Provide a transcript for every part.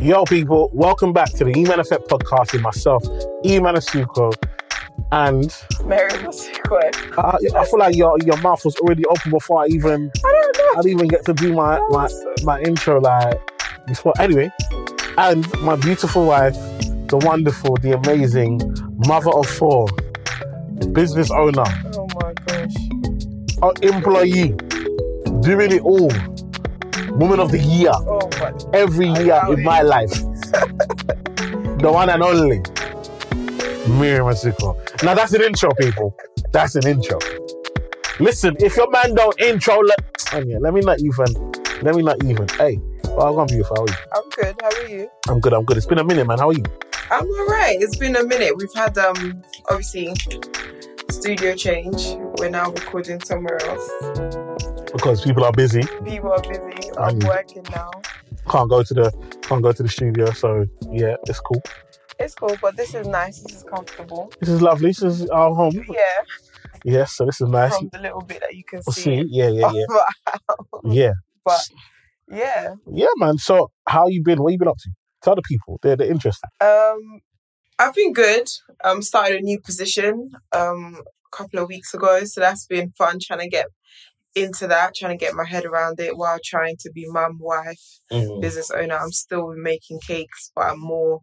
Yo, people, welcome back to the Eman Effect podcast with myself, Eman Asuquo, and Mariam Asuquo. uh, I feel like your your mouth was already open before I even I don't know. I didn't even get to do my my, my intro like before. Anyway, and my beautiful wife, the wonderful, the amazing mother of four, business owner, Oh my gosh. uh, employee, doing it all, woman of the year Oh every year in my life. the one and only Mariam Asuquo. Now that's an intro, people. That's an intro. Listen, if your man don't intro, let, oh yeah, let me not even. Let me not even. Hey, well, I'm beautiful. How are you? I'm good. How are you? I'm good. I'm good. It's been a minute, man. How are you? I'm alright. It's been a minute. We've had um obviously studio change. We're now recording somewhere else. Because people are busy. People are busy. I'm working now. Can't go to the can't go to the studio. So yeah, it's cool. It's cool, but this is nice. This is comfortable. This is lovely. This is our home. Yeah. Yes. So this is nice. From the little bit that you can We'll see. see. Yeah. Yeah. Yeah. Yeah. But yeah. Yeah, man. So how you been? What you been up to? Tell the people. They're they're interested. Um, I've been good. Um, started a new position um a couple of weeks ago, so that's been fun trying to get into that, trying to get my head around it while trying to be mum, wife, business owner. I'm still making cakes, but I'm more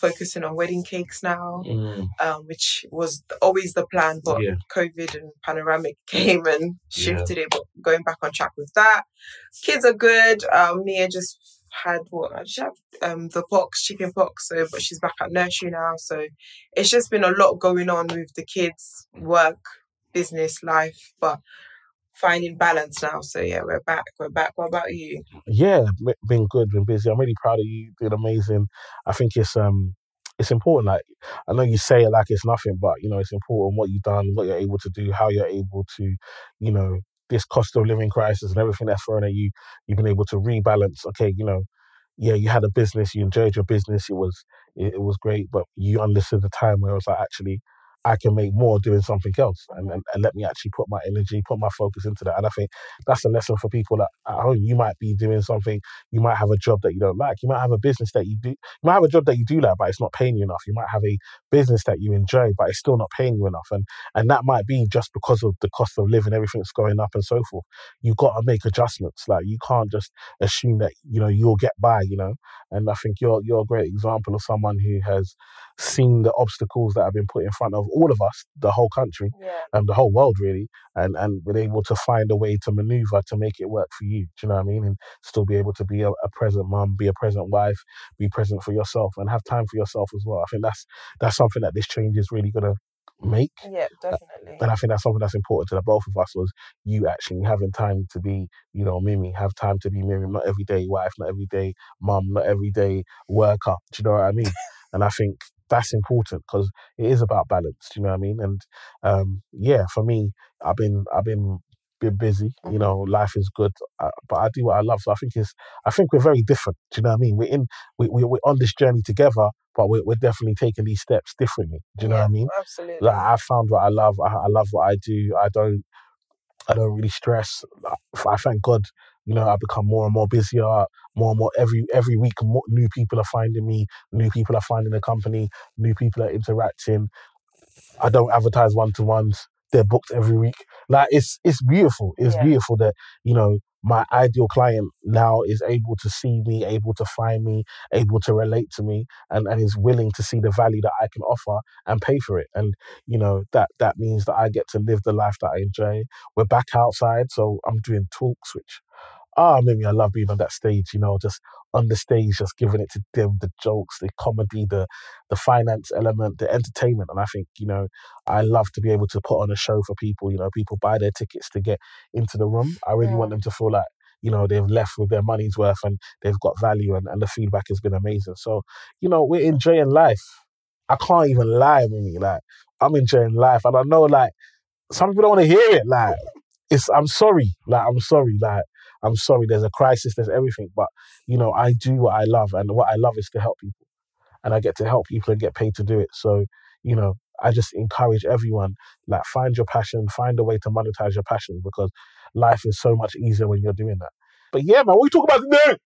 focusing on wedding cakes now, Mm. um, which was always the plan, but Yeah. COVID and panoramic came and shifted it. But going back on track with that, kids are good. Um, Mia just had what I just have um the pox, chicken pox. So, but she's back at nursery now. So, it's just been a lot going on with the kids, work, business, life, but finding balance now. So yeah, we're back. We're back. What about you? Yeah, been good, been busy. I'm really proud of you. Did amazing. I think it's um it's important. Like I know you say it like it's nothing, but you know it's important what you've done, what you're able to do, how you're able to, you know, this cost of living crisis and everything that's thrown at you. You've been able to rebalance. Okay, you know, yeah, you had a business, you enjoyed your business, it was it, it was great, but you understood the time where it was like actually. I can make more doing something else and, and, and let me actually put my energy, put my focus into that. And I think that's a lesson for people that at home. You might be doing something, you might have a job that you don't like. You might have a business that you do, you might have a job that you do like, but it's not paying you enough. You might have a business that you enjoy, but it's still not paying you enough. And and that might be just because of the cost of living, everything's going up and so forth. You've got to make adjustments. Like you can't just assume that, you know, you'll get by, you know. And I think you're you're a great example of someone who has seen the obstacles that have been put in front of all of us, the whole country, Yeah. and the whole world really, and and been able to find a way to maneuver to make it work for you. Do you know what I mean? And still be able to be a, a present mum, be a present wife, be present for yourself, and have time for yourself as well. I think that's that's something that this change is really gonna make. Yeah, uh, definitely. And I think that's something that's important to the both of us was you actually having time to be, you know, Mimi, have time to be Mariam, not every day wife, not every day mum, not every day worker. Do you know what I mean? and I think that's important because it is about balance. Do you know what I mean? And um, yeah, for me, I've been I've been been busy. You know, life is good, uh, but I do what I love. So I think it's I think we're very different. Do you know what I mean? We're in we, we we're on this journey together, but we're, we're definitely taking these steps differently. Do you know Yeah, what I mean? Absolutely. like I found what I love. I, I love what I do. I don't I don't really stress. I thank God, you know, I become more and more busier, more and more every every week. More, new people are finding me. New people are finding the company. New people are interacting. I don't advertise one to ones. They're booked every week. Like it's it's beautiful. It's Yeah. beautiful that you know my ideal client now is able to see me, able to find me, able to relate to me, and, and is willing to see the value that I can offer and pay for it. And you know that that means that I get to live the life that I enjoy. We're back outside, so I'm doing talks, which ah, maybe I love being on that stage. You know, just on the stage, just giving it to them, the jokes, the comedy, the the finance element, the entertainment. And I think you know, I love to be able to put on a show for people. You know, people buy their tickets to get into the room. I really want Mm. them to feel like you know they've left with their money's worth and they've got value and, and the feedback has been amazing so you know we're enjoying life i can't even lie me like i'm enjoying life and i know like some people don't want to hear it like it's i'm sorry like i'm sorry like i'm sorry there's a crisis there's everything but you know i do what i love and what i love is to help people. And i get to help people and get paid to do it. So you know i just encourage everyone like find your passion find a way to monetize your passion because life is so much easier when you're doing that. But yeah man what you talking about today?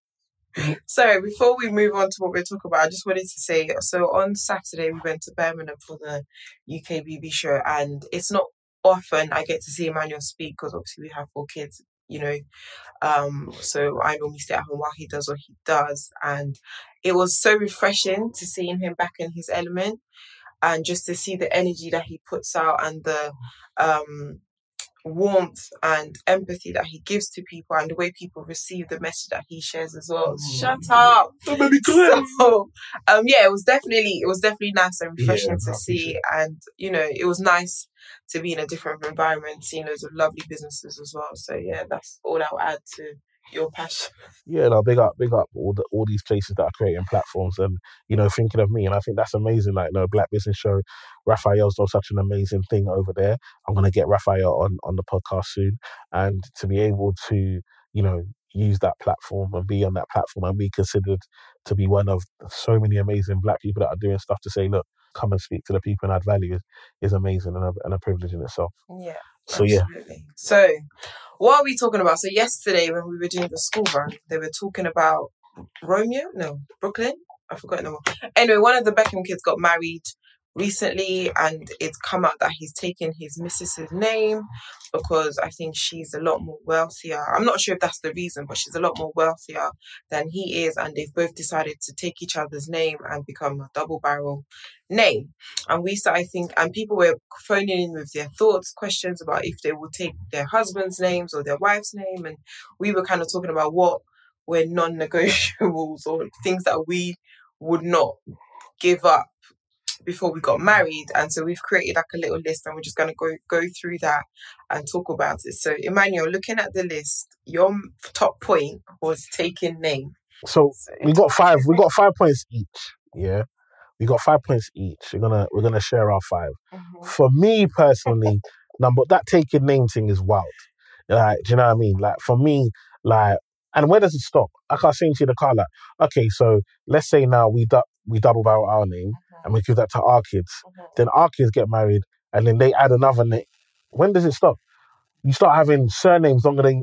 So before we move on to what we're talking about, I just wanted to say so on Saturday we went to Birmingham for the UKBB show, and it's not often I get to see Emmanuel speak because obviously we have four kids, you know. Um, so I normally stay at home while he does what he does, and it was so refreshing to seeing him back in his element, and just to see the energy that he puts out and the um warmth and empathy that he gives to people and the way people receive the message that he shares as well. Mm. Shut up. That made me. So, um, yeah, it was definitely it was definitely nice and refreshing I to see, and you know, it was nice to be in a different environment, seeing loads of lovely businesses as well. So yeah, that's all I'll add to your passion. Yeah, no, big up, big up all the all these places that are creating platforms and you know thinking of me, and I think that's amazing. Like, no, Black Business Show, Raphael's done such an amazing thing over there. I'm gonna get Raphael on on the podcast soon, and to be able to you know use that platform and be on that platform and be considered to be one of so many amazing Black people that are doing stuff to say, look, come and speak to the people and add value is, is amazing and a, and a privilege in itself. Yeah. So yeah, So, what are we talking about? So, yesterday when we were doing the school run, they were talking about Romeo, no, Brooklyn. I forgot. Anyway, one of the Beckham kids got married recently, and it's come out that he's taken his missus's name because I think she's a lot more wealthier. I'm not sure if that's the reason, but she's a lot more wealthier than he is, and they've both decided to take each other's name and become a double barrel name. And we started think, and people were phoning in with their thoughts, questions about if they would take their husband's names or their wife's name, and we were kind of talking about what were non-negotiables or things that we would not give up before we got married. And so we've created like a little list, and we're just gonna go go through that and talk about it. So Emmanuel, looking at the list, your top point was taking name. so So we got five. We got five points each. Yeah, we got five points each. We're gonna we're gonna share our five. Mhm. For me personally, number that taking name thing is wild. Like, do you know what I mean? Like for me, like, and where does it stop? I can't say into the car like, okay, so let's say now we du- we double barrel our name and we give that to our kids. Mhm. Then our kids get married and then they add another name. When does it stop? You start having surnames longer than,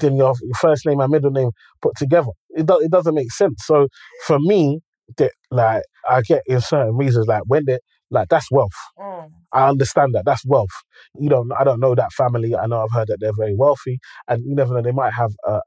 than your first name and middle name put together. It, do, it doesn't make sense. So for me, that like I get in certain reasons like when they like that's wealth. Mm. I understand that that's wealth. You don't. I don't know that family. I know I've heard that they're very wealthy, and you never know. They might have uh,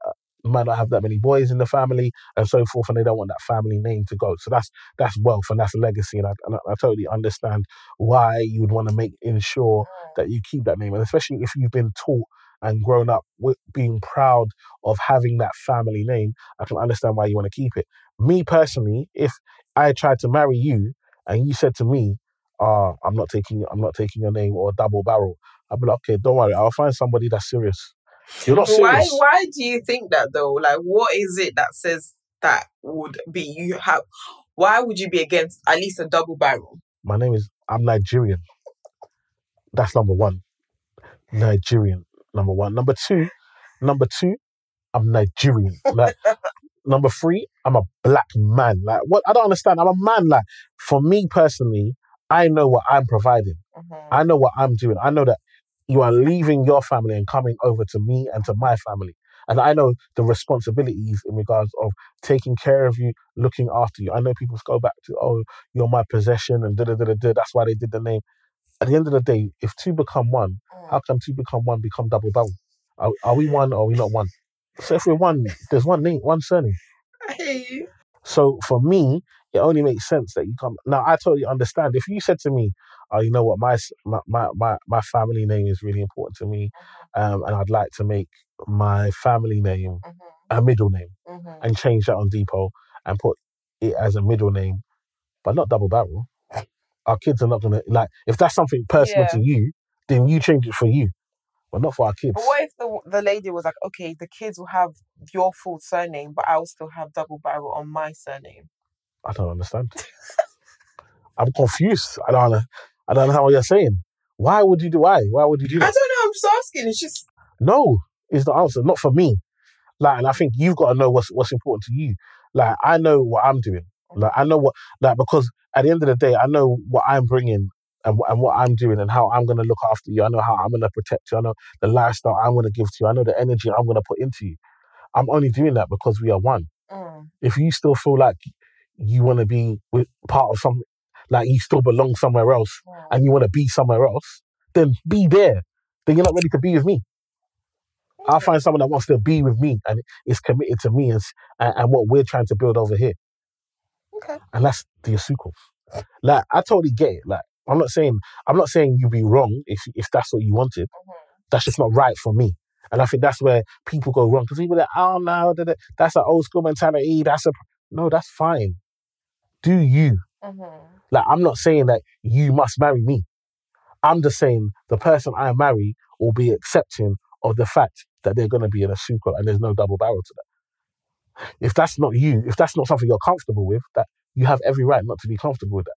might not have that many boys in the family and so forth, and they don't want that family name to go. So that's that's wealth and that's legacy, and I, and I, totally understand why you would want to make ensure that you keep that name, and especially if you've been taught and grown up with being proud of having that family name, I can understand why you want to keep it. Me personally, if I tried to marry you and you said to me, "Ah, I'm not taking, I'm not taking your name or double barrel," I'd be like, "Okay, don't worry, I'll find somebody that's serious." You're not But why why do you think that though? Like what is it that says that would be you have why would you be against at least a double barrel? My name is. I'm Nigerian. That's number one. Nigerian. Number one. Number two. Number two. I'm Nigerian. Like number three. I'm a black man. Like what? I don't understand. I'm a man. Like for me personally, I know what I'm providing. Mm-hmm. I know what I'm doing. I know that you are leaving your family and coming over to me and to my family. And I know the responsibilities in regards of taking care of you, looking after you. I know people go back to, oh, you're my possession and da da da da da. That's why they did the name. At the end of the day, if two become one, mm. how come two become one become double barrel? Are, are we one or are we not one? So if we're one, there's one name, one surname. I hear you. So for me, it only makes sense that you come. Now I totally understand. If you said to me, "Oh, you know what, my my my my, family name is really important to me, mm-hmm. um, and I'd like to make my family name mm-hmm. a middle name mm-hmm. and change that on deed poll and put it as a middle name, but not double barrel." Our kids are not gonna like if that's something personal Yeah. to you, then you change it for you, but not for our kids. But what if the the lady was like, okay, the kids will have your full surname, but I will still have double barrel on my surname? I don't understand. I'm confused. I don't. know- I don't know what you're saying. Why would you do? Why? Why would you do I don't know. I'm just asking. It's just No, is the answer. Not for me. Like, and I think you've got to know what's what's important to you. Like, I know what I'm doing. Like, I know what. Like, because at the end of the day, I know what I'm bringing and, and what I'm doing and how I'm going to look after you. I know how I'm going to protect you. I know the lifestyle I'm going to give to you. I know the energy I'm going to put into you. I'm only doing that because we are one. Mm. If you still feel like you want to be with part of some, like you still belong somewhere else, Mm. and you want to be somewhere else, then be there. Then you're not ready to be with me. I'll find someone that wants to be with me and is committed to me and, and, what we're trying to build over here. Okay. And that's the Asuquos. Like, I totally get it. Like, I'm not saying I'm not saying you'd be wrong if if that's what you wanted. Mhm. That's just not right for me. And I think that's where people go wrong because people are like, oh no, that's an old school mentality. That's a no, that's fine. Do you? Mhm. Like, I'm not saying that you must marry me. I'm just saying the person I marry will be accepting of the fact that they're going to be an Asuquo and there's no double barrel to that. If that's not you, if that's not something you're comfortable with, that you have every right not to be comfortable with that.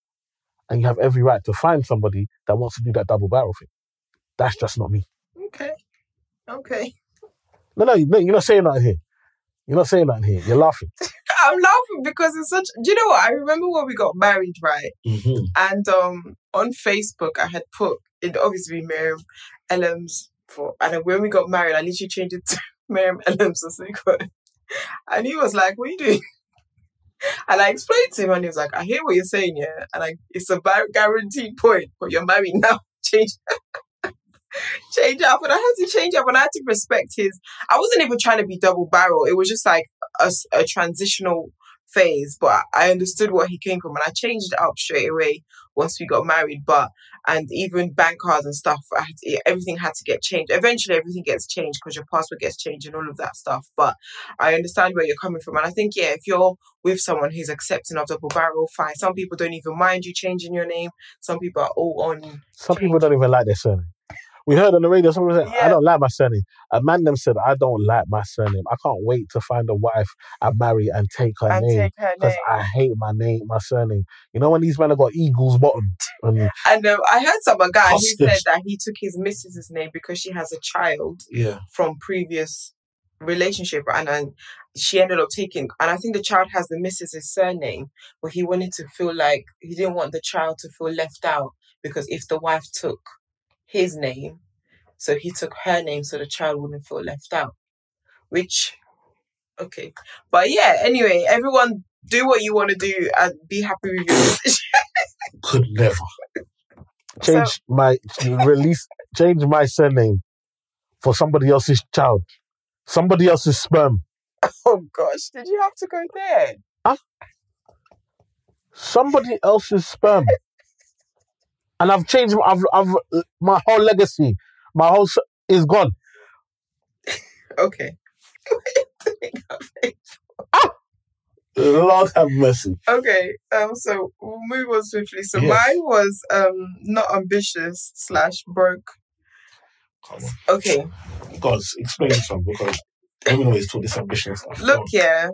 And you have every right to find somebody that wants to do that double barrel thing. That's just not me. Okay. Okay. No, no, no, you're not saying that here. You're not saying that here. You're laughing. I'm laughing because it's such. Do you know what? I remember when we got married, right? Mm-hmm. And um, on Facebook, I had put it obviously Mariam Elms for, and when we got married, I literally changed it to Mariam Elms or secret. And he was like, "What are you doing?" And I explained to him, and he was like, "I hear what you're saying, yeah, and I, it's a guaranteed point, but you're married now. Change." Change up. And I had to change up and I had to respect his I wasn't even trying to be double barrel. It was just like a transitional phase but I understood where he came from and I changed it up straight away once we got married. But and even bank cards and stuff I had to, everything had to get changed. Eventually everything gets changed because your password gets changed and all of that stuff. But I understand where you're coming from and I think yeah if you're with someone who's accepting of double barrel fine. Some people don't even mind you changing your name. Some people are all on Some people don't even like their surname. We heard on the radio someone said, Yeah. I don't like my surname. A man them said, I don't like my surname. I can't wait to find a wife I marry and take her and name. Because I hate my name, my surname. You know when these men have got eagles bottom and And um, I heard some a guy who said that he took his missus's name because she has a child yeah, from previous relationship, and then she ended up taking. And I think the child has the missus's surname, but he wanted to feel like he didn't want the child to feel left out because if the wife took his name, so he took her name, so the child wouldn't feel left out. Which, okay, but yeah. Anyway, everyone do what you want to do and be happy with your decision. could never change my release, change my surname for somebody else's child, somebody else's sperm, Oh gosh, did you have to go there? somebody else's sperm. And I've changed. I've, I've, my whole legacy, my whole is gone. Okay. Lord have mercy. okay. Um. So we'll move on swiftly. So Yes. mine was um not ambitious slash broke. Come on. Okay. God, explain some because everyone always talk this ambition stuff. Look here.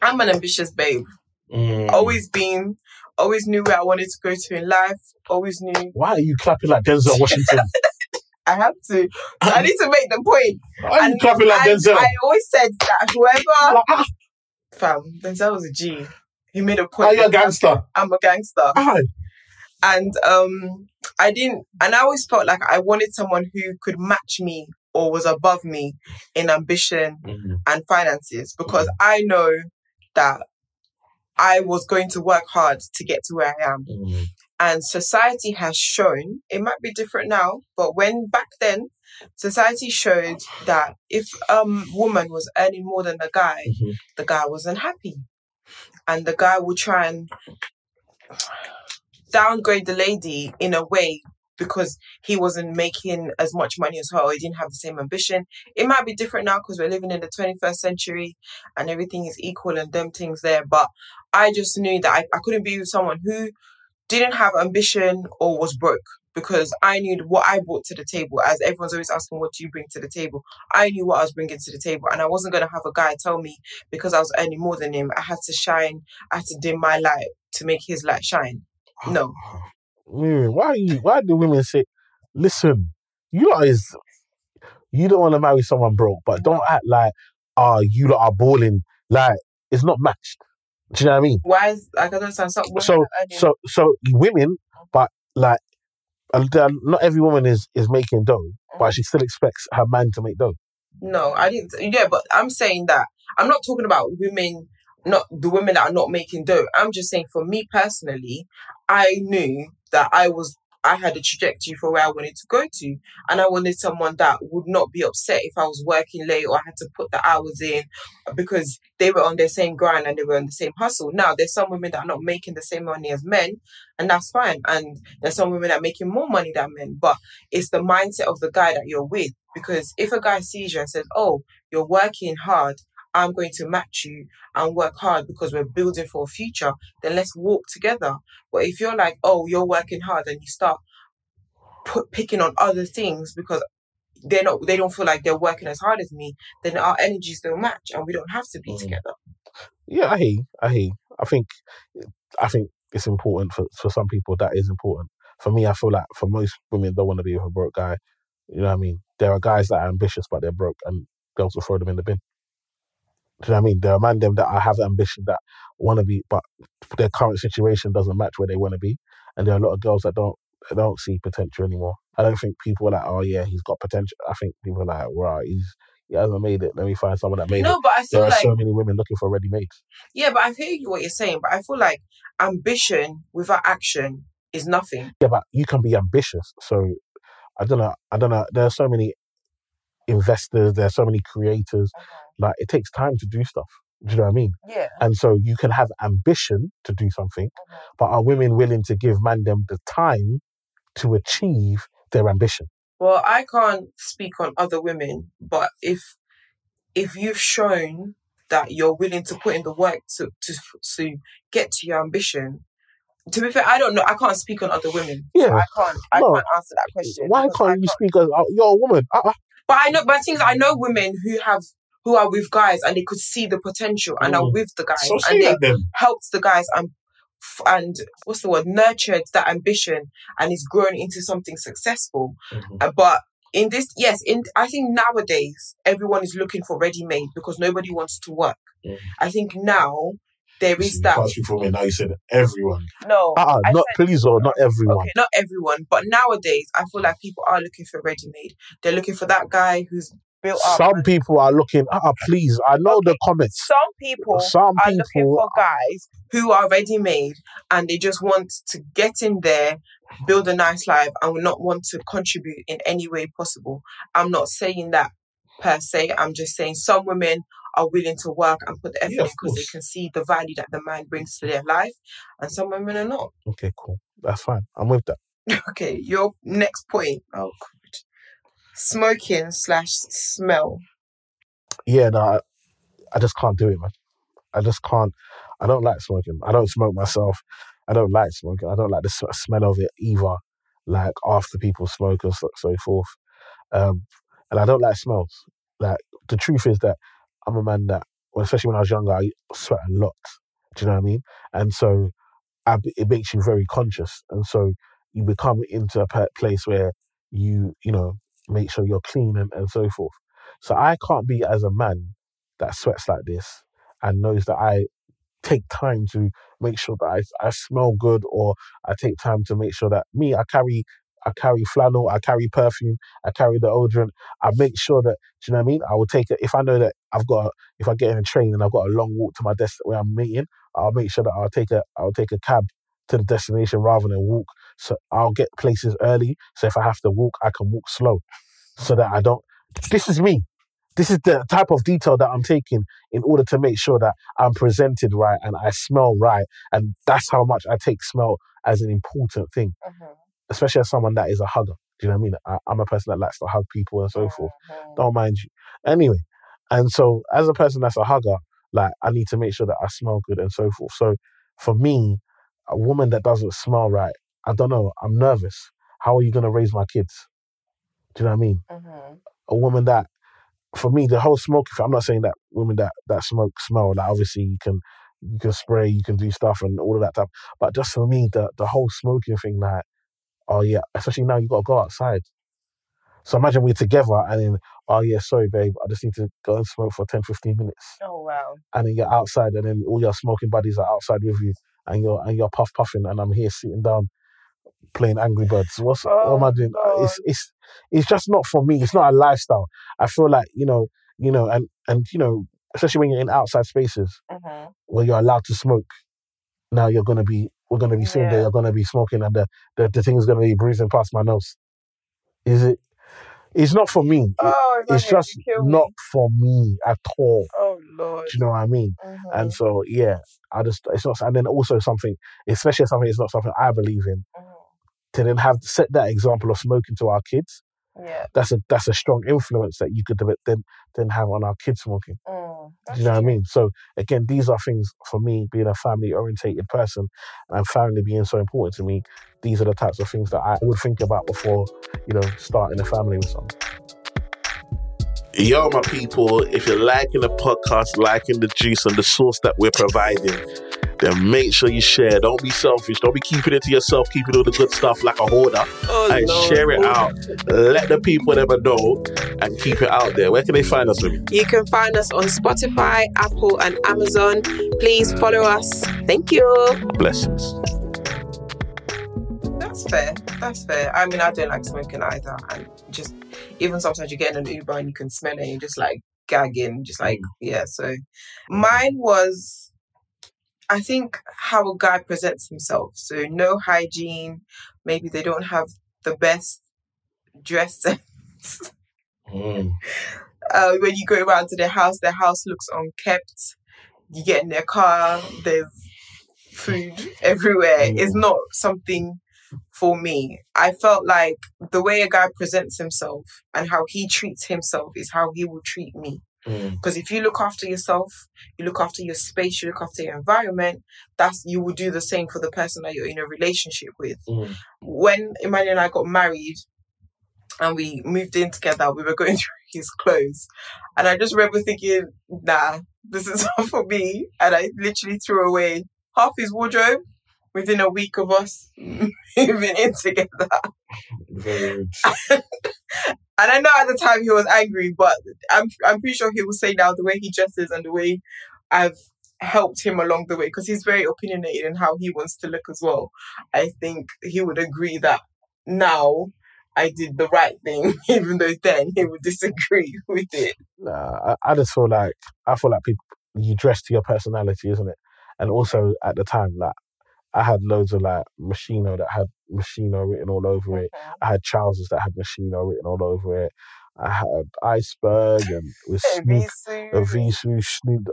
I'm an ambitious babe. Mm. Always been. Always knew where I wanted to go to in life. Always knew Why are you clapping like Denzel Washington? I have to. I need to make the point. Why are you And clapping like I, Denzel? I always said that whoever Like, ah, fam Denzel was a G. He made a point. are you a gangster? I'm a gangster. Ah, and um i didn't and i always felt like i wanted someone who could match me or was above me in ambition and finances because i know that i was going to work hard to get to where i am. And society has shown it might be different now but when back then society showed that if a um, woman was earning more than the guy the guy wasn't happy. And the guy would try and downgrade the lady in a way because he wasn't making as much money as her or he didn't have the same ambition it might be different now because we're living in the 21st century and everything is equal and them things there but i just knew that I, I couldn't be with someone who didn't have ambition or was broke because I knew what I brought to the table. As everyone's always asking, what do you bring to the table? I knew what I was bringing to the table, and I wasn't going to have a guy tell me because I was earning more than him. I had to shine. I had to dim my light to make his light shine. Oh, no. Women, why you? Why do women say, "Listen, you lot is you don't want to marry someone broke, but don't act like ah you lot are balling like it's not matched." Do you know what I mean? Why is like I don't understand? Women So so so women, but like not every woman is is making dough, but she still expects her man to make dough. No, I didn't. Yeah, but I'm saying that I'm not talking about women, not the women that are not making dough. I'm just saying for me personally, I knew that I was I had a trajectory for where I wanted to go to. And I wanted someone that would not be upset if I was working late or I had to put the hours in because they were on their same grind and they were on the same hustle. Now, there's some women that are not making the same money as men, and that's fine. And there's some women that are making more money than men, but it's the mindset of the guy that you're with. Because if a guy sees you and says, Oh, you're working hard, I'm going to match you and work hard because we're building for a future, then let's walk together. But if you're like, oh, you're working hard and you start put, picking on other things because they're not, they don't feel like they're working as hard as me, then our energies don't match and we don't have to be Mm. together. Yeah, I hear. I hear. I think, I think it's important for for some people. That is important. For me, I feel like for most women, don't want to be with a broke guy. You know what I mean? There are guys that are ambitious but they're broke, and girls will throw them in the bin. Do you know what I mean? There are man them that I have ambition that want to be, but their current situation doesn't match where they want to be, and there are a lot of girls that don't that don't see potential anymore. I don't think people are like, oh yeah, he's got potential. I think people are like, right, he's he hasn't made it. Let me find someone that made it. No, but I feel There feel are like so many women looking for ready made. yeah, but I hear you what you're saying, but I feel like ambition without action is nothing. Yeah, but you can be ambitious. So I don't know. I don't know. There are so many investors. There are so many creators. Mm-hmm. Like it takes time to do stuff. Do you know what I mean? Yeah. And so you can have ambition to do something, mm-hmm. but are women willing to give man them the time to achieve their ambition? Well, I can't speak on other women, but if if you've shown that you're willing to put in the work to to to get to your ambition, to be fair, I don't know. I can't speak on other women. so Yeah. I can't. I No. can't answer that question. Why I can't you speak as oh, you're a woman? Uh-uh. But I know. But things I know women who have who are with guys and they could see the potential and are Mm. with the guys So and they helped the guys and and what's the word nurtured that ambition and is grown into something successful. Uh, but in this, yes, in I think nowadays everyone is looking for ready made because nobody wants to work. Mm. I think now there is that. speak for me now. You said everyone. No, Uh-uh, I not please or not everyone. okay, not everyone, but nowadays I feel like people are looking for ready made. They're looking for that guy who's built up. Some people are looking. Uh-uh, please. I know the comments. Some people Some people are looking people. for guys who are ready made and they just want to get in there, build a nice life, and will not want to contribute in any way possible. I'm not saying that per se. I'm just saying some women are willing to work and put the effort Yeah, in because they can see the value that the man brings to their life, and some women are not. Okay, cool. That's fine. I'm with that. Okay, your next point. Oh, God. Smoking slash smell. Yeah, no, I, I just can't do it, man. I just can't. I don't like smoking. I don't smoke myself. I don't like smoking. I don't like the smell of it either. Like after people smoke and so, so forth. Um, and I don't like smells. Like the truth is that I'm a man that, well, especially when I was younger, I sweat a lot. Do you know what I mean? And so I, it makes you very conscious. And so you become into a place where you, you know, make sure you're clean and, and so forth. So I can't be as a man that sweats like this and knows that I take time to make sure that I, I smell good or I take time to make sure that me, I carry I carry flannel, I carry perfume, I carry the deodorant. I make sure that do you know what I mean? I will take it if I know that I've got a, if I get in a train and I've got a long walk to my desk where I'm meeting, I'll make sure that I'll take a I'll take a cab to the destination rather than walk. So I'll get places early. So if I have to walk, I can walk slow. So that I don't this is me. This is the type of detail that I'm taking in order to make sure that I'm presented right and I smell right. And that's how much I take smell as an important thing, mm-hmm. Especially as someone that is a hugger. Do you know what I mean? I, I'm a person that likes to hug people and so uh-huh. forth. Don't mind you. Anyway, and so as a person that's a hugger, like I need to make sure that I smell good and so forth. So for me, a woman that doesn't smell right, I don't know, I'm nervous. How are you going to raise my kids? Do you know what I mean? Mm-hmm. A woman that, for me, the whole smoking thing, I'm not saying that women that, that smoke smell, like obviously you can you can spray, you can do stuff and all of that stuff. But just for me, the, the whole smoking thing, like, oh yeah, especially now you got to go outside. So imagine we're together and then, oh yeah, sorry, babe, I just need to go and smoke for 10, 15 minutes. Oh wow. And then you're outside and then all your smoking buddies are outside with you and you're and you're puff puffing and I'm here sitting down playing Angry Birds. What's what Oh, am I doing? God. It's it's it's just not for me. It's not a lifestyle. I feel like you know, you know, and and you know, especially when you're in outside spaces Mhm. where you're allowed to smoke. Now you're gonna be we're gonna be seeing that Yeah. you're gonna be smoking and the, the the thing is gonna be breathing past my nose. Is it? It's not for me. Oh, if I it's just kill me. not for me at all. Oh Lord. Do you know what I mean? Mhm. And so yeah, I just it's not. And then also something, especially something it's not something I believe in. Mhm. To then have set that example of smoking to our kids, Yeah. that's a that's a strong influence that you could then then have on our kids smoking. Mm, You know what I mean? So again, these are things for me being a family orientated person and family being so important to me. These are the types of things that I would think about before, you know, starting a family with someone. Yo, my people, if you're liking the podcast, liking the juice and the sauce that we're providing, then make sure you share. Don't be selfish. Don't be keeping it to yourself, keeping all the good stuff like a hoarder. Oh, and Lord. share it out. Let the people never know and keep it out there. Where can they find us, Remy? You can find us on Spotify, Apple, and Amazon. Please follow us. Thank you. Blessings. That's fair. That's fair. I mean, I don't like smoking either. And just even sometimes you get in an Uber and you can smell it and you're just like gagging, just like, mm. yeah. So mine was, I think, how a guy presents himself. So no hygiene. Maybe they don't have the best dress sense. uh, when you go around to their house, their house looks unkept. You get in their car, there's food everywhere. It's Mm. not something for me. I felt like the way a guy presents himself and how he treats himself is how he will treat me. Mm. Because if you look after yourself, you look after your space, you look after your environment, that's you will do the same for the person that you're in a relationship with mm. when Emmanuel and I got married and we moved in together, we were going through his clothes. And I just remember thinking, nah, this is not for me. And I literally threw away half his wardrobe within a week of us moving in together. Very. And I know at the time he was angry, but I'm I'm pretty sure he will say now the way he dresses and the way I've helped him along the way because he's very opinionated in how he wants to look as well. I think he would agree that now I did the right thing, even though then he would disagree with it. Nah, I, I just feel like I feel like people you dress to your personality, isn't it? And also at the time, like I had loads of like Moschino that had Moschino written all over it. I had trousers that had Moschino written all over it. I had Iceberg and with Snoop, a V Snoop,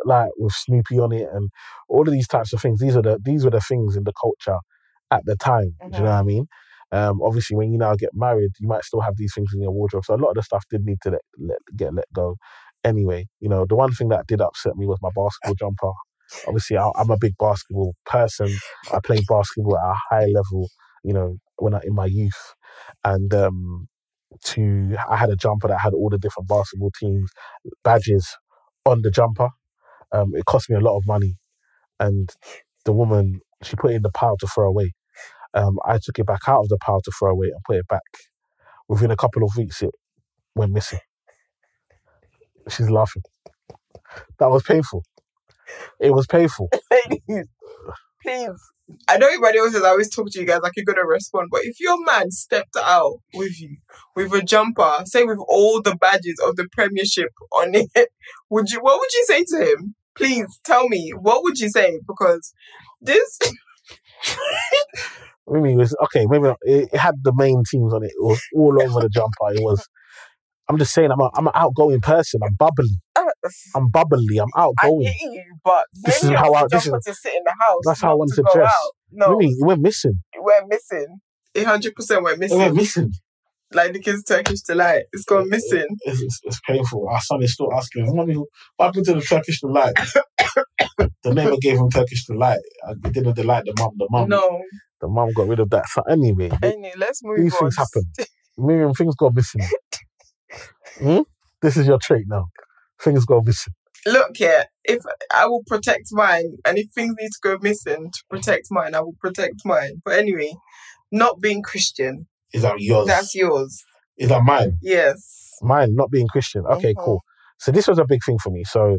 like with Snoopy on it, and all of these types of things. These are the these were the things in the culture at the time. Do you know what I mean? Um, obviously, when you now get married, you might still have these things in your wardrobe. So a lot of the stuff did need to let, let get let go. Anyway, you know, the one thing that did upset me was my basketball jumper. Obviously, I, I'm a big basketball person. I played basketball at a high level. You know, when I in my youth, and um, to I had a jumper that had all the different basketball teams badges on the jumper. Um, it cost me a lot of money, and the woman she put it in the pile to throw away. Um, I took it back out of the pile to throw away and put it back. Within a couple of weeks, it went missing. She's laughing. That was painful. It was painful. Ladies, please. I know everybody else says I always talk to you guys like you're gonna respond, but if your man stepped out with you with a jumper, say with all the badges of the premiership on it, would you what would you say to him? Please tell me, what would you say? Because this Maybe was okay. Maybe not- it, it had the main teams on it. It was all over the jumper. It was. I'm just saying. I'm a, I'm an outgoing person. I'm bubbly. Uh, I'm bubbly. I'm I outgoing. hear you, but This is how was I- a this jumper to sit in the house. that's how I not wanted to to dress. out. No, Maybe it went missing. we're missing. It hundred percent went It missing. went missing. Like the kids' Turkish delight. It's gone missing. It's, it's, it's painful. Our son is still asking, "Mommy, what happened to the Turkish delight?" the neighbor gave him Turkish delight. Uh, It didn't delight the mum. The mum, No. the mum got rid of that. So anyway, Anyway, let's move on. these on. things happen. Mariam, things go missing. Hmm? This is your trait now. Things go missing. Look here, if I will protect mine, and if things need to go missing to protect mine, I will protect mine. But anyway, not being Christian, Is that yours? that's yours. Is that mine? Yes. Mine, not being Christian. Okay, Mhm. cool. So this was a big thing for me. So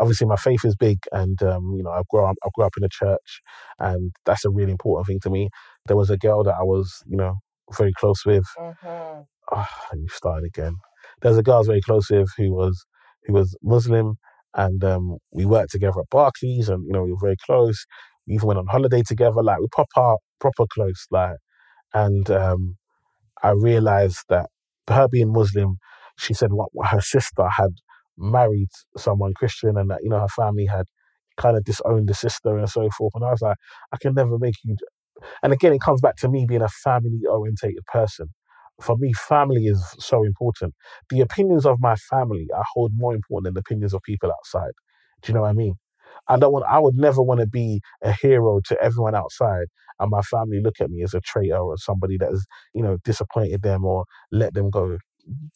obviously my faith is big, and um, you know I grew up I grew up in a church, and that's a really important thing to me. There was a girl that I was you know very close with. Mm-hmm. Ah, you started again. There's a girl I was very close with who was who was Muslim, and um, we worked together at Barclays, and you know we were very close. We even went on holiday together, like we proper proper close, like. And um, I realized that her being Muslim, she said what her sister had married someone Christian, and that you know her family had kind of disowned the sister and so forth. And I was like, I can never make you. And again, it comes back to me being a family orientated person for me, family is so important. The opinions of my family I hold more important than the opinions of people outside. Do you know what I mean? I don't want. I would never want to be a hero to everyone outside, and my family look at me as a traitor or somebody that has, you know, disappointed them or let them go.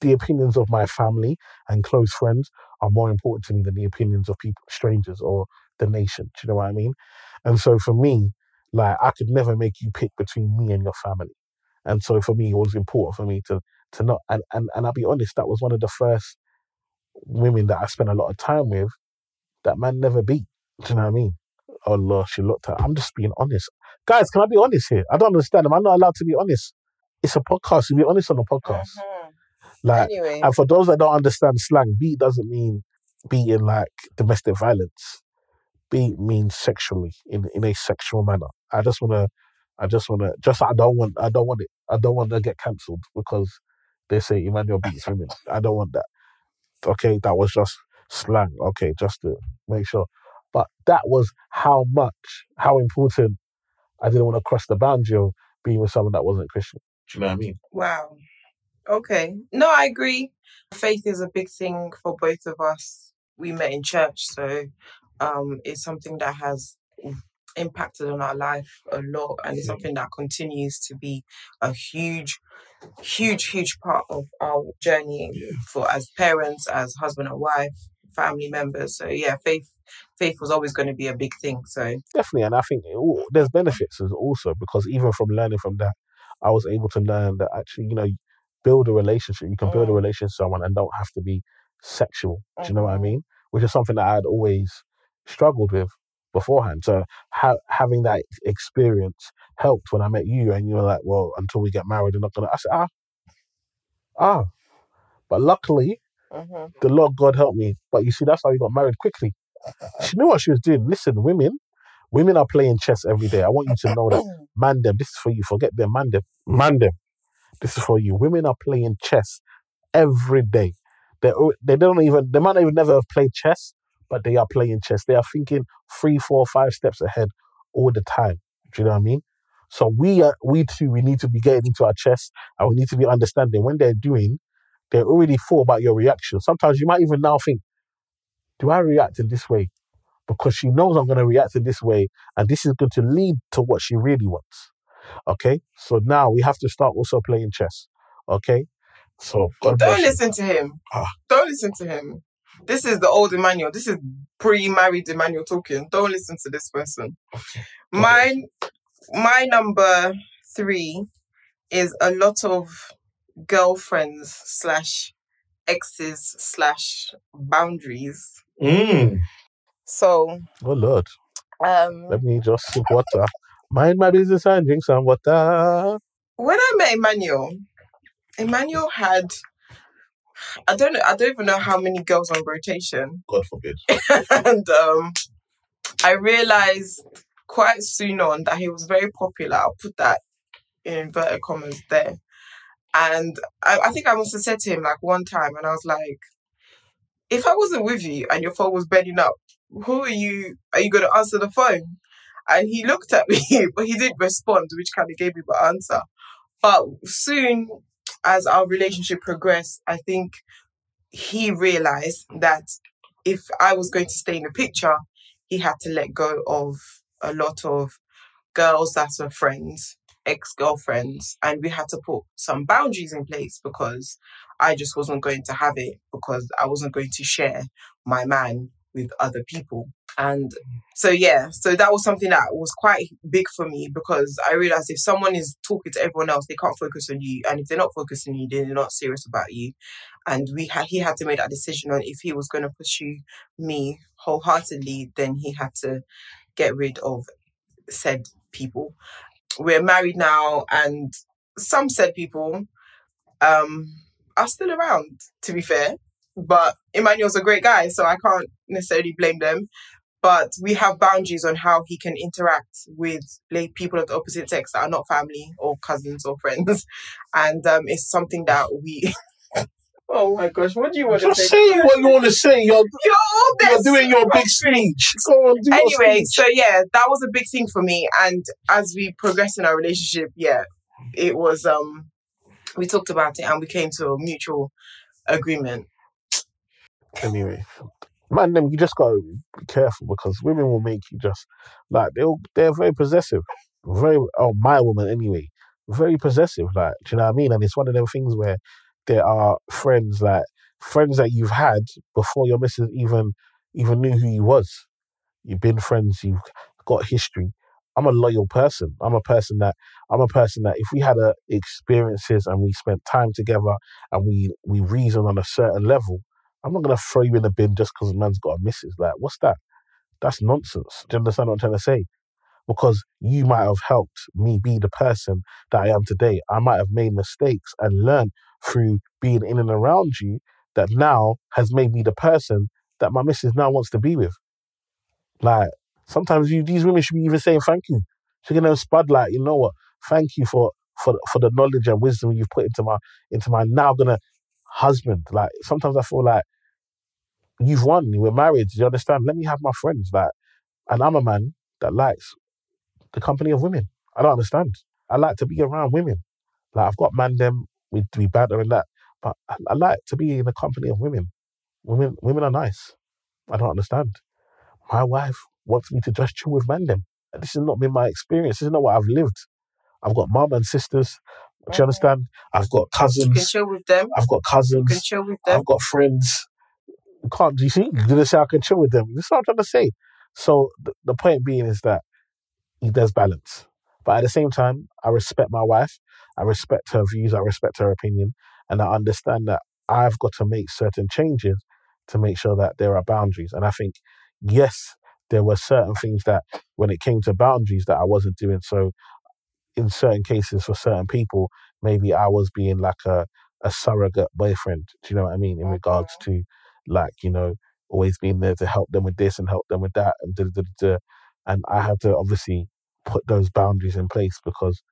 The opinions of my family and close friends are more important to me than the opinions of people, strangers or the nation. Do you know what I mean? And so for me, like I could never make you pick between me and your family. And so for me, it was important for me to to not and, and and I'll be honest, that was one of the first women that I spent a lot of time with that man never beat. Do you know what I mean? Oh Lord, she looked at I'm just being honest. Guys, can I be honest here? I don't understand. Am I not allowed to be honest? It's a podcast. You be honest on a podcast. Mhm. Like Anyway, and for those that don't understand slang, beat doesn't mean beating like domestic violence. Beat means sexually in in a sexual manner. I just wanna I just wanna just I don't want I don't want it. I don't want to get cancelled because they say Emmanuel beats women. I don't want that. Okay, that was just slang. Okay, just to make sure. But that was how much, how important I didn't want to cross the boundary of being with someone that wasn't Christian. Do you know what I mean? wow. Okay. No, I agree. Faith is a big thing for both of us. We met in church, so um, it's something that has impacted on our life a lot, and it's something that continues to be a huge, huge, huge part of our journey Yeah. for as parents, as husband and wife, family members. So yeah, faith, faith was always going to be a big thing. So Definitely, and I think it there's benefits as also because even from learning from that, I was able to learn that actually, you know, build a relationship. You can build a Mm. relationship with someone and don't have to be sexual. Do you know what I Mhm. mean? Which is something that I had always struggled with beforehand. So ha- having that experience helped when I met you, and you were like, "Well, until we get married, we're not gonna." I said, "Ah, ah," but luckily, mhm. the Lord God helped me. But you see, that's how we got married quickly. She knew what she was doing. Listen, women, women are playing chess every day. I want you to know that. Man them, this is for you. Forget them, man them. Man them. This is for you. Women are playing chess every day. They they don't even they might even never have played chess, but they are playing chess. They are thinking three, four, five steps ahead all the time. Do you know what I mean? So we are we too we need to be getting into our chess and we need to be understanding when they're doing, they're already thought about your reaction. Sometimes you might even now think, do I react in this way? Because she knows I'm going to react in this way, and this is going to lead to what she really wants. Okay, so now we have to start also playing chess. Okay, so God Don't bless you. listen to him. Ah. Don't listen to him. This is the old Emmanuel. This is pre-married Emmanuel talking. Don't listen to this person. Mine, my number three is a lot of girlfriends slash exes slash boundaries. Mm. So, Oh Lord, um, let me just sip water. Mind my business and drink some water. when I met Emmanuel, Emmanuel had I don't know I don't even know how many girls on rotation. God forbid. and um, I realized quite soon on that he was very popular. I'll put that in inverted commas there. And I, I think I must have said to him like one time, and I was like, if I wasn't with you and your phone was bending up, who are you? Are you going to answer the phone? And he looked at me, but he didn't respond, which kind of gave me the answer. But soon, as our relationship progressed, I think he realized that if I was going to stay in the picture, he had to let go of a lot of girls that were friends, ex girlfriends, and we had to put some boundaries in place because I just wasn't going to have it because I wasn't going to share my man with other people. And so yeah, so that was something that was quite big for me because I realized if someone is talking to everyone else, they can't focus on you, and if they're not focusing on you, then they're not serious about you. And we had he had to make that decision on if he was going to pursue me wholeheartedly, then he had to get rid of said people. We're married now, and some said people um, are still around. To be fair, but Emmanuel's a great guy, so I can't necessarily blame them but we have boundaries on how he can interact with like people of the opposite sex that are not family or cousins or friends, and um, it's something that we. oh my gosh! What do you want Just to say what you want to say. You're, You're you're doing your big speech. Go on, do anyway, so yeah, that was a big thing for me. And as we progressed in our relationship, yeah, it was um we talked about it and we came to a mutual agreement. Anyway, man, them you just gotta be careful because women will make you just like they'll they're very possessive, very oh my woman anyway, very possessive. Like, do you know what I mean? And it's one of them things where there are friends like friends that you've had before your missus even even knew who you was. You've been friends. You've got history. I'm a loyal person. I'm a person that I'm a person that if we had a experiences and we spent time together and we we reason on a certain level, I'm not gonna throw you in the bin just because a man's got a missus. Like, what's that? That's nonsense. Do you understand what I'm trying to say? Because you might have helped me be the person that I am today. I might have made mistakes and learned through being in and around you that now has made me the person that my missus now wants to be with. Like, sometimes you these women should be even saying thank you. She's gonna spud like, you know what? Thank you for for for the knowledge and wisdom you've put into my into my now gonna husband. Like sometimes I feel like you've won. We're married. You understand? Let me have my friends. Like, and I'm a man that likes the company of women. I don't understand. I like to be around women. Like I've got man them. We we banter and that, but I, I like to be in the company of women. Women women are nice. I don't understand. My wife wants me to just chill with man them. This has not been my experience. This is not what I've lived. I've got mum and sisters. Do you understand? I've got cousins. You can chill with them. I've got cousins. You can chill with them. I've got friends. You can't do you see? You're gonna say I can chill with them. That's what I'm trying to say. So the, the point being is that there's balance. But at the same time, I respect my wife. I respect her views. I respect her opinion. And I understand that I've got to make certain changes to make sure that there are boundaries. And I think, yes, there were certain things that when it came to boundaries that I wasn't doing. So in certain cases for certain people, maybe I was being like a, a surrogate boyfriend. Do you know what I mean? In regards to like, you know, always being there to help them with this and help them with that and da, da, da, da. and I had to obviously put those boundaries in place because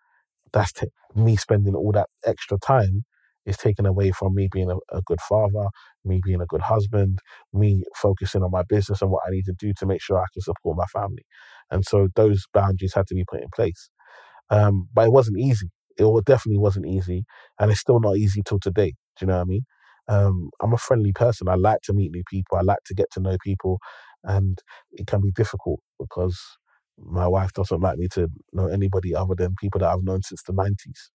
that's t- me spending all that extra time is taken away from me being a, a good father, me being a good husband, me focusing on my business and what I need to do to make sure I can support my family. And so those boundaries had to be put in place. Um, but it wasn't easy. It definitely wasn't easy, and it's still not easy till today. Do you know what I mean? Um, I'm a friendly person. I like to meet new people. I like to get to know people, and it can be difficult because my wife doesn't like me to know anybody other than people that I've known since the 90s.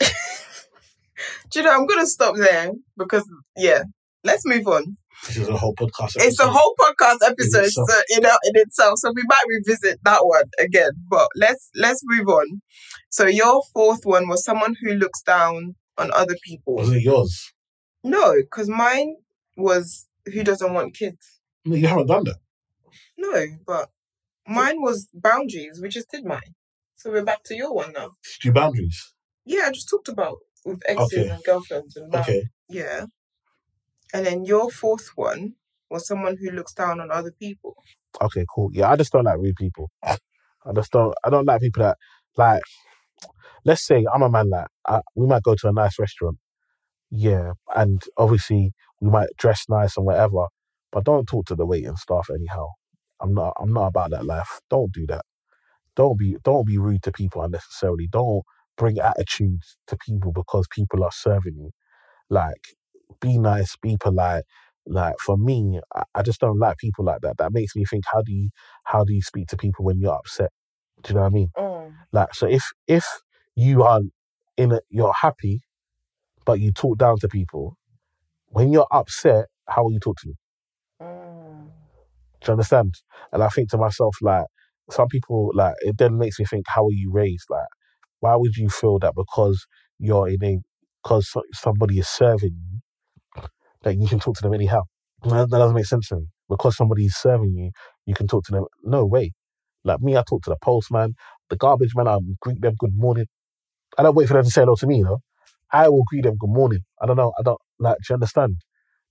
Do you know? I'm gonna stop there because yeah. Let's move on. This is a whole podcast. It's a whole podcast episode so, you know, in itself, so we might revisit that one again. But let's let's move on. So your fourth one was someone who looks down on other people. Was it yours? No, because mine was who doesn't want kids. No, you haven't done that. No, but mine was boundaries. We just did mine. So we're back to your one now. You boundaries? Yeah, I just talked about with exes Okay. and girlfriends and that. Okay. Yeah. And then your fourth one was someone who looks down on other people. Okay, cool. Yeah, I just don't like rude people. I just don't. I don't like people that like. Let's say I'm a man that I, we might go to a nice restaurant, yeah, and obviously we might dress nice and whatever, but don't talk to the waiting staff anyhow. I'm not. I'm not about that life. Don't do that. Don't be. Don't be rude to people unnecessarily. Don't bring attitudes to people because people are serving you. Like, be nice, be polite. Like for me, I, I just don't like people like that. That makes me think, how do you how do you speak to people when you're upset? Do you know what I mean? Mm. Like so if if you are in a you're happy but you talk down to people, when you're upset, how will you talk to me? Mm. Do you understand? And I think to myself, like, some people, like, it then makes me think, how are you raised? Like, why would you feel that because you're in a, because somebody is serving you, that you can talk to them anyhow? That, that doesn't make sense to me. Because somebody is serving you, you can talk to them. No way. Like me, I talk to the postman, the garbage man, I greet them good morning. I don't wait for them to say hello to me, you know. I will greet them good morning. I don't know. I don't like. Do you understand?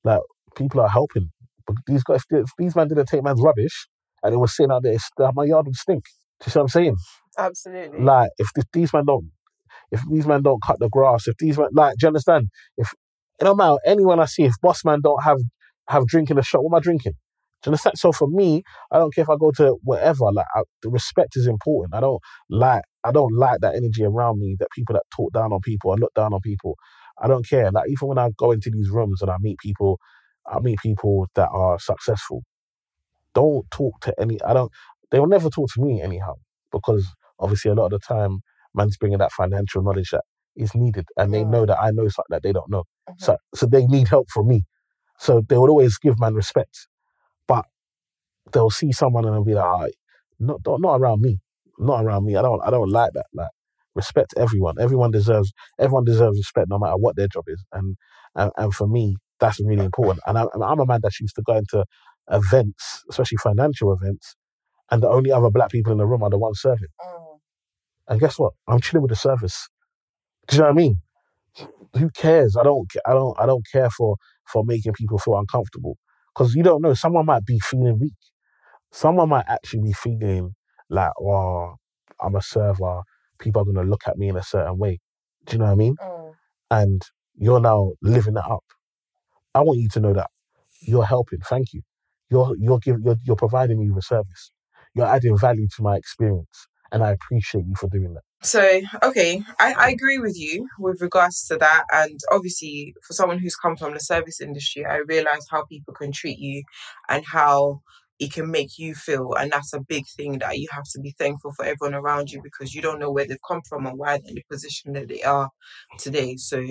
Like people are helping. But these guys, if, if these men didn't take man's rubbish and it was sitting out there, my yard would stink. Do you see what I'm saying? Absolutely. Like if th- these men don't, if these men don't cut the grass, if these men, like, do you understand? If it don't matter anyone I see, if boss man don't have have drink in the shop, what am I drinking? Do you understand? So for me, I don't care if I go to whatever. Like I, the respect is important. I don't like I don't like that energy around me. That people that talk down on people, I look down on people. I don't care. Like even when I go into these rooms and I meet people, I meet people that are successful. Don't talk to any. I don't. They will never talk to me anyhow because obviously a lot of the time, man's bringing that financial knowledge that is needed, and they know that I know something that they don't know. Mm-hmm. So so they need help from me. So they would always give man respect, but they'll see someone and they'll be like, "Ah, not not not around me, not around me. I don't I don't like that. Like respect everyone. Everyone deserves everyone deserves respect no matter what their job is. And and, and for me, that's really important. And I, I'm a man that used to go into events, especially financial events, and the only other black people in the room are the ones serving. Mm. And guess what? I'm chilling with the service. Do you know what I mean? Who cares? I don't. I don't. I don't care for for making people feel uncomfortable because you don't know. Someone might be feeling weak. Someone might actually be feeling like, "Oh, I'm a server. People are gonna look at me in a certain way." Do you know what I mean? Mm. And you're now living that up. I want you to know that you're helping. Thank you. You're you're giving. You're, you're providing me with a service. You're adding value to my experience, and I appreciate you for doing that. So, okay, I, I agree with you with regards to that. And obviously, for someone who's come from the service industry, I realize how people can treat you and how it can make you feel. And that's a big thing that you have to be thankful for everyone around you because you don't know where they've come from and why they're in the position that they are today. So,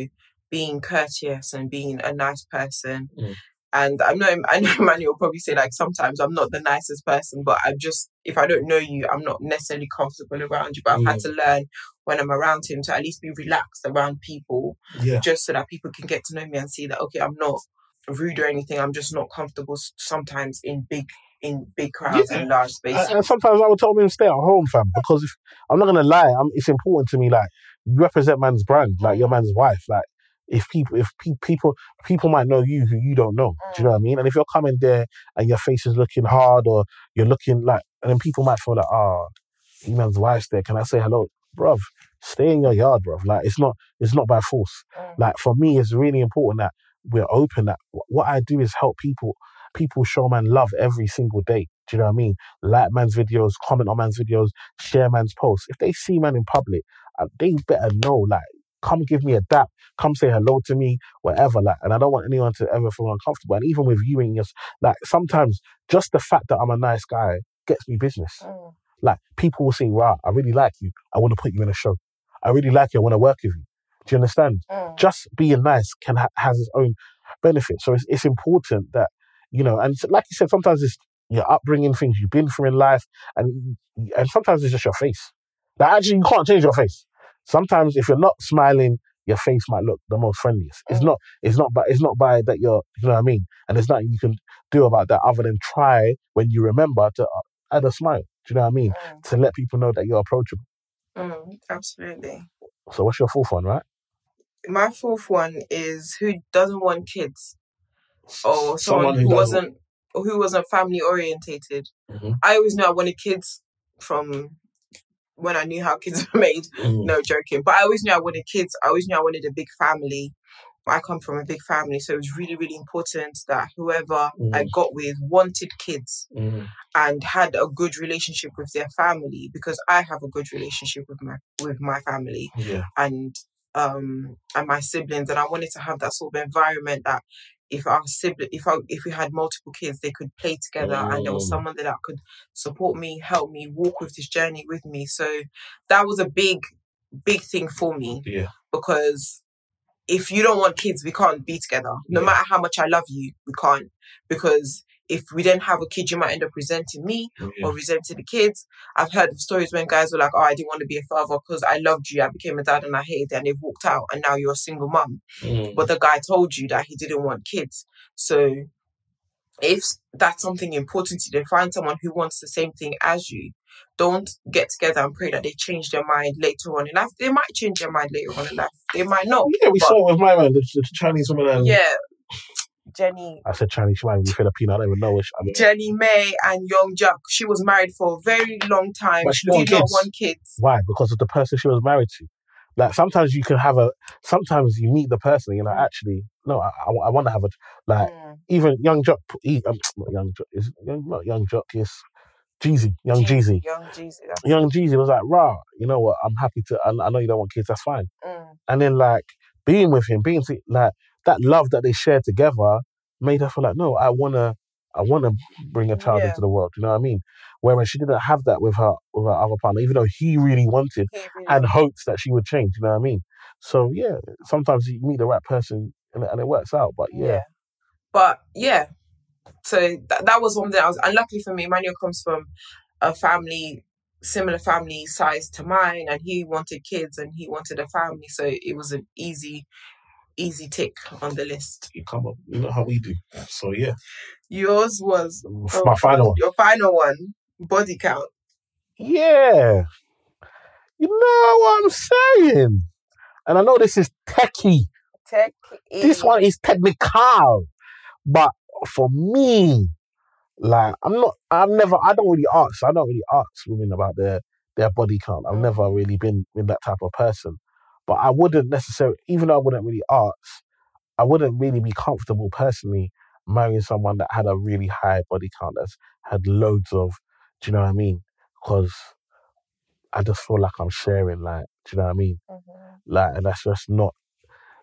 being courteous and being a nice person. Mm. And I know, I know Manny will probably say, like, sometimes I'm not the nicest person, but I'm just, if I don't know you, I'm not necessarily comfortable around you. But I've had mm. to learn when I'm around him to at least be relaxed around people Yeah. just so that people can get to know me and see that okay, I'm not rude or anything. I'm just not comfortable sometimes in big in big crowds and large spaces. And, and sometimes I would tell him to stay at home, fam, because if I'm not gonna lie, I'm, it's important to me. Like you represent man's brand, like your mm. man's wife. Like if people, if pe- people, people might know you who you don't know. Do you know what I mean? And if you're coming there and your face is looking hard or you're looking like, and then people might feel like, ah, he man's wife's there. Can I say hello, bruv? Stay in your yard, bruv. Like it's not, it's not by force. Mm. Like for me, it's really important that we're open. That what I do is help people. People show man love every single day. Do you know what I mean? Like man's videos, comment on man's videos, share man's posts. If they see man in public, uh, they better know. Like, come give me a dap. Come say hello to me, whatever. Like, and I don't want anyone to ever feel uncomfortable. And even with you and your, like, sometimes just the fact that I'm a nice guy gets me business. Mm. Like people will say, "Wow, I really like you. I want to put you in a show. I really like you. I want to work with you." Do you understand? Mm. Just being nice can ha- has its own benefits. So it's it's important that you know, and like you said, sometimes it's your upbringing, things you've been through in life, and and sometimes it's just your face. Like actually, you can't change your face. Sometimes if you're not smiling, your face might look the most friendliest. It's Mm. not. It's not. By it's not by that you're. You know what I mean? And there's nothing you can do about that other than try when you remember to uh, add a smile. Do you know what I mean? Mm. To let people know that you're approachable. Mm. Absolutely. So what's your fourth one, right? My fourth one is who doesn't want kids, or someone, Someone who who, wasn't who wasn't family orientated. Mhm. I always knew I wanted kids from when I knew how kids were made. No joking. But I always knew I wanted kids. I always knew I wanted a big family. I come from a big family, so it was really, really important that whoever I Mhm. got with wanted kids Mm. and had a good relationship with their family because I have a good relationship with my with my family Yeah. and um and my siblings and I wanted to have that sort of environment that if our sibling if I, if we had multiple kids they could play together and there was Mm. someone there that could support me help me walk with this journey with me so that was a big big thing for me Yeah. because if you don't want kids we can't be together no Yeah. matter how much I love you we can't because if we didn't have a kid, you might end up resenting me Yeah. or resenting the kids. I've heard stories when guys were like, "Oh, I didn't want to be a father because I loved you. I became a dad and I hated it," and they've walked out, and now you're a single mum. Mm. But the guy told you that he didn't want kids. So if that's something important to you, then find someone who wants the same thing as you. Don't get together and pray that they change their mind later on in life. They might change their mind later on in life. They might not. Yeah, we But- saw it with my man, the, the Chinese woman. And Yeah. Jenny I said Chinese, she might be Filipino. I don't even know which. I mean, Jeannie Mai and Young Jack. She was married for a very long time. But she didn't did not want kids. why? Because of the person she was married to. Like sometimes you can have a. Sometimes you meet the person, you know. Actually, no, I, I, want to have a like Mm. even young Jock. He, um, not young Jock is young, not young Jock is Jeezy, young Jeezy. Young Jeezy. Young Jeezy was like, "Rah, you know what? I'm happy to. I, I know you don't want kids. That's fine." Mm. And then like being with him, being to, like that love that they shared together made her feel like, no, I wanna, I wanna bring a mm, child Yeah. into the world. You know what I mean? Whereas she didn't have that with her with her other partner, even though he really wanted He really- and hoped that she would change. You know what I mean? So yeah, sometimes you meet the right person and, it- and it works out. But yeah, But yeah, so that, that was one thing I was unlucky for me. Emmanuel comes from a family, similar family size to mine, and he wanted kids and he wanted a family. So it was an easy, easy tick on the list. You come up, you know how we do. So yeah. Yours was F- oh, my final one. your final one, body count. Yeah, you know what I'm saying. And I know this is techie. Tech. this one is technical, but for me, like I'm not, I've never, I don't really ask, I don't really ask women about their their body count. I've never really been been that type of person, but I wouldn't necessarily, even though I wouldn't really ask, I wouldn't really be comfortable personally marrying someone that had a really high body count that's had loads of, do you know what I mean? Because I just feel like I'm sharing, like, do you know what I mean? Mm-hmm. like and that's just not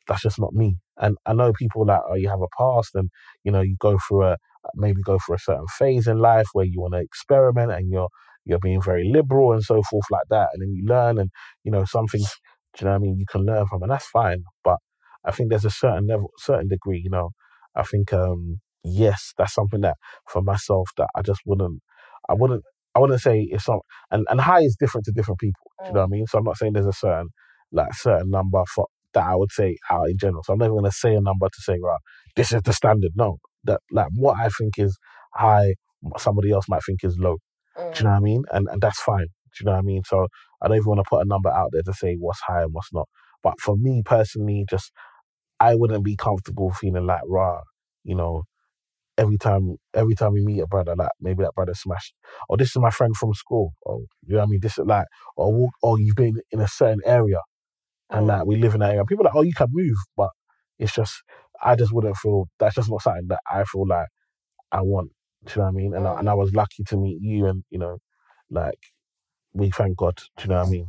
that's just not me and i know people like oh you have a past and you know you go through a maybe go through a certain phase in life where you want to experiment and you're you're being very liberal and so forth like that and then you learn and you know some things do you know what i mean you can learn from and that's fine but i think there's a certain level certain degree you know i think um yes that's something that for myself that i just wouldn't i wouldn't i wouldn't say it's not and, and high is different to different people do you know what i mean so i'm not saying there's a certain like certain number for that I would say out in general. So I'm never going to say a number to say, right, this is the standard. No, that like what I think is high, somebody else might think is low. Do you know what I mean? And and that's fine. Do you know what I mean? So I don't even want to put a number out there to say what's high and what's not. But for me personally, just I wouldn't be comfortable feeling like raw, you know, every time every time we meet a brother, like maybe that brother smashed, or this is my friend from school, or you know what I mean? This is like, or walk, or you've been in a certain area, and Mm. like we live in that area. People are like, oh, you can move, but it's just I just wouldn't feel that's just not something that I feel like I want. Do you know what I mean? And I, Mm. and I was lucky to meet you, and you know, like we thank God. Do you know what I mean?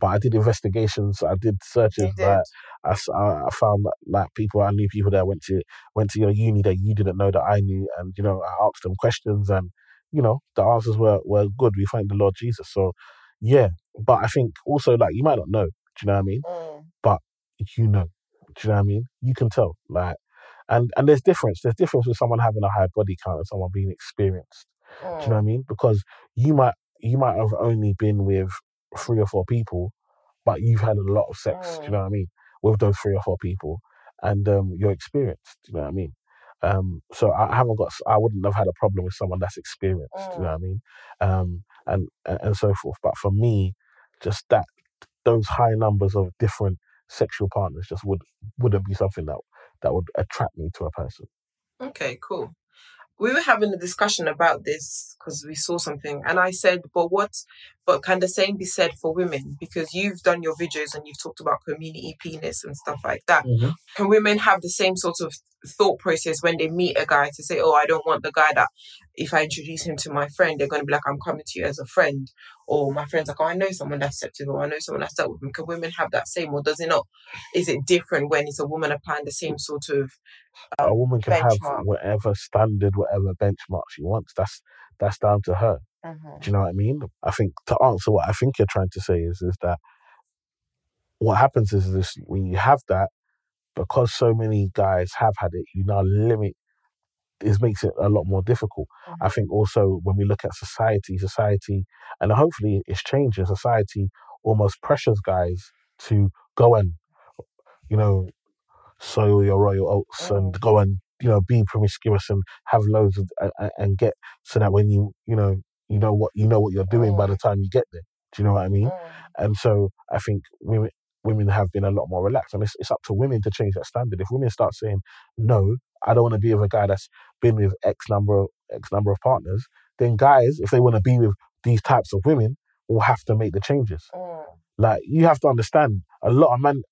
But I did investigations. I did searches. Did. Like, I, I- found that, like people I knew people that went to went to your uni that you didn't know that I knew, and you know I asked them questions, and you know the answers were were good. We thank the Lord Jesus. So yeah, but I think also like you might not know. Do you know what I mean? Mm. You know. Do you know what I mean? You can tell. Like, and and there's difference. There's difference with someone having a high body count and someone being experienced. Do you know what I mean? Because you might you might have only been with three or four people, but you've had a lot of sex. Do you know what I mean? With those three or four people, and um, you're experienced. Do you know what I mean? Um, so I haven't got. I wouldn't have had a problem with someone that's experienced. Do you know what I mean? Um, and and and so forth. But for me, just that those high numbers of different sexual partners just would wouldn't be something that that would attract me to a person. Okay, cool. We were having a discussion about this because we saw something, and I said, "But what? But can the same be said for women? Because you've done your videos and you've talked about community penis and stuff like that. Mm-hmm. Can women have the same sort of thought process when they meet a guy to say, "Oh, I don't want the guy that if I introduce him to my friend, they're going to be like, I'm coming to you as a friend," or my friend's like, "Oh, I know someone that's slept with, or I know someone that's dealt with him." Can women have that same, or does it not? Is it different when it's a woman applying the same sort of a um, woman can have whatever standard, whatever benchmark she wants. That's that's down to her. Mm-hmm. Do you know what I mean? I think to answer what I think you're trying to say is is that what happens is this when you have that, because so many guys have had it, you now limit it makes it a lot more difficult. I think also when we look at society, society, and hopefully it's changing. Society almost pressures guys to go and, you know, soil your royal oats and Mm. go and you know be promiscuous and have loads of and- and, and get so that when you you know you know what you know what you're doing by the time you get there. Do you know what I mean? Mm. And so I think women women have been a lot more relaxed, and it's it's up to women to change that standard. If women start saying no, I don't want to be with a guy that's been with X number of X number of partners, then guys, if they want to be with these types of women, will have to make the changes. Mm. Like you have to understand, a lot of men.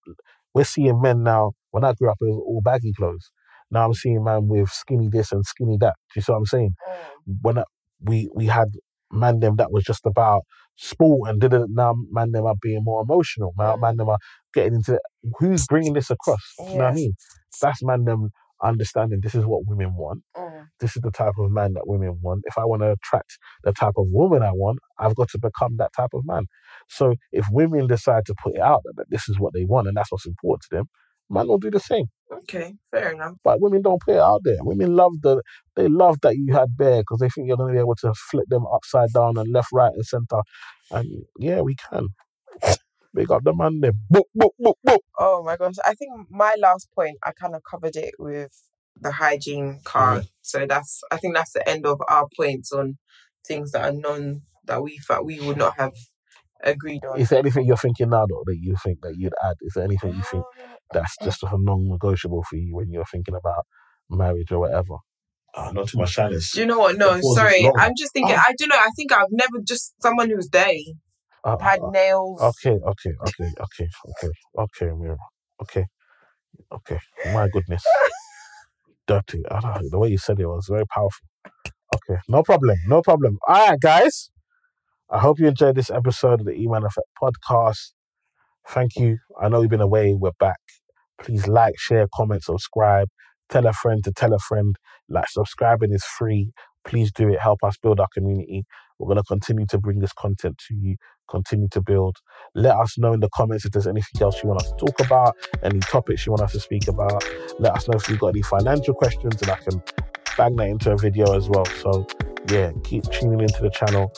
We're seeing men now. When I grew up, it was all baggy clothes. Now I'm seeing man with skinny this and skinny that. Do you see what I'm saying? Mm. when I, we we had man them that was just about sport and didn't now man them are being more emotional. Now Mm. man them are getting into who's bringing this across. You know what I mean? That's man them understanding this is what women want. Mm. This is the type of man that women want. If I want to attract the type of woman I want, I've got to become that type of man. So if women decide to put it out that, that this is what they want and that's what's important to them, man will do the same. Okay, fair enough. But women don't put it out there. Women love the they love that you had bear because they think you're going to be able to flip them upside down and left, right, and center. And yeah, we can. Big up the man there. Boop, boop, boop, boop. Oh my gosh. I think my last point, I kind of covered it with the hygiene card. So that's, I think that's the end of our points on things that are non, that we thought we would not have agreed on. Is there anything you're thinking now though that you think that you'd add? Is there anything you think that's just a non-negotiable for you when you're thinking about marriage or whatever? Ah, not too much silence. Do you know what? No, The pause is sorry. I'm just thinking, Oh. I don't know. I think I've never just someone who's dirty, Uh, had uh, nails. okay, okay, okay, okay, okay, okay, Mira. Okay, okay. My goodness. Dirty. I don't know, the way you said it was very powerful. Okay, no problem, no problem. All right, guys. I hope you enjoyed this episode of the Eman Effect podcast. Thank you. I know you've been away. We're back. Please like, share, comment, subscribe. Tell a friend to tell a friend. Like, subscribing is free. Please do it. Help us build our community. We're going to continue to bring this content to you, continue to build. Let us know in the comments if there's anything else you want us to talk about, any topics you want us to speak about. Let us know if you've got any financial questions and I can bang that into a video as well. So, yeah, keep tuning into the channel.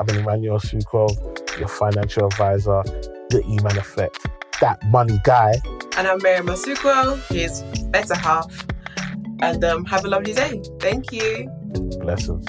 I've been Emmanuel Asuquo, your financial advisor, the Eman Effect, that money guy. And I'm Mariam Asuquo, his better half. And um, have a lovely day. Thank you. Blessings.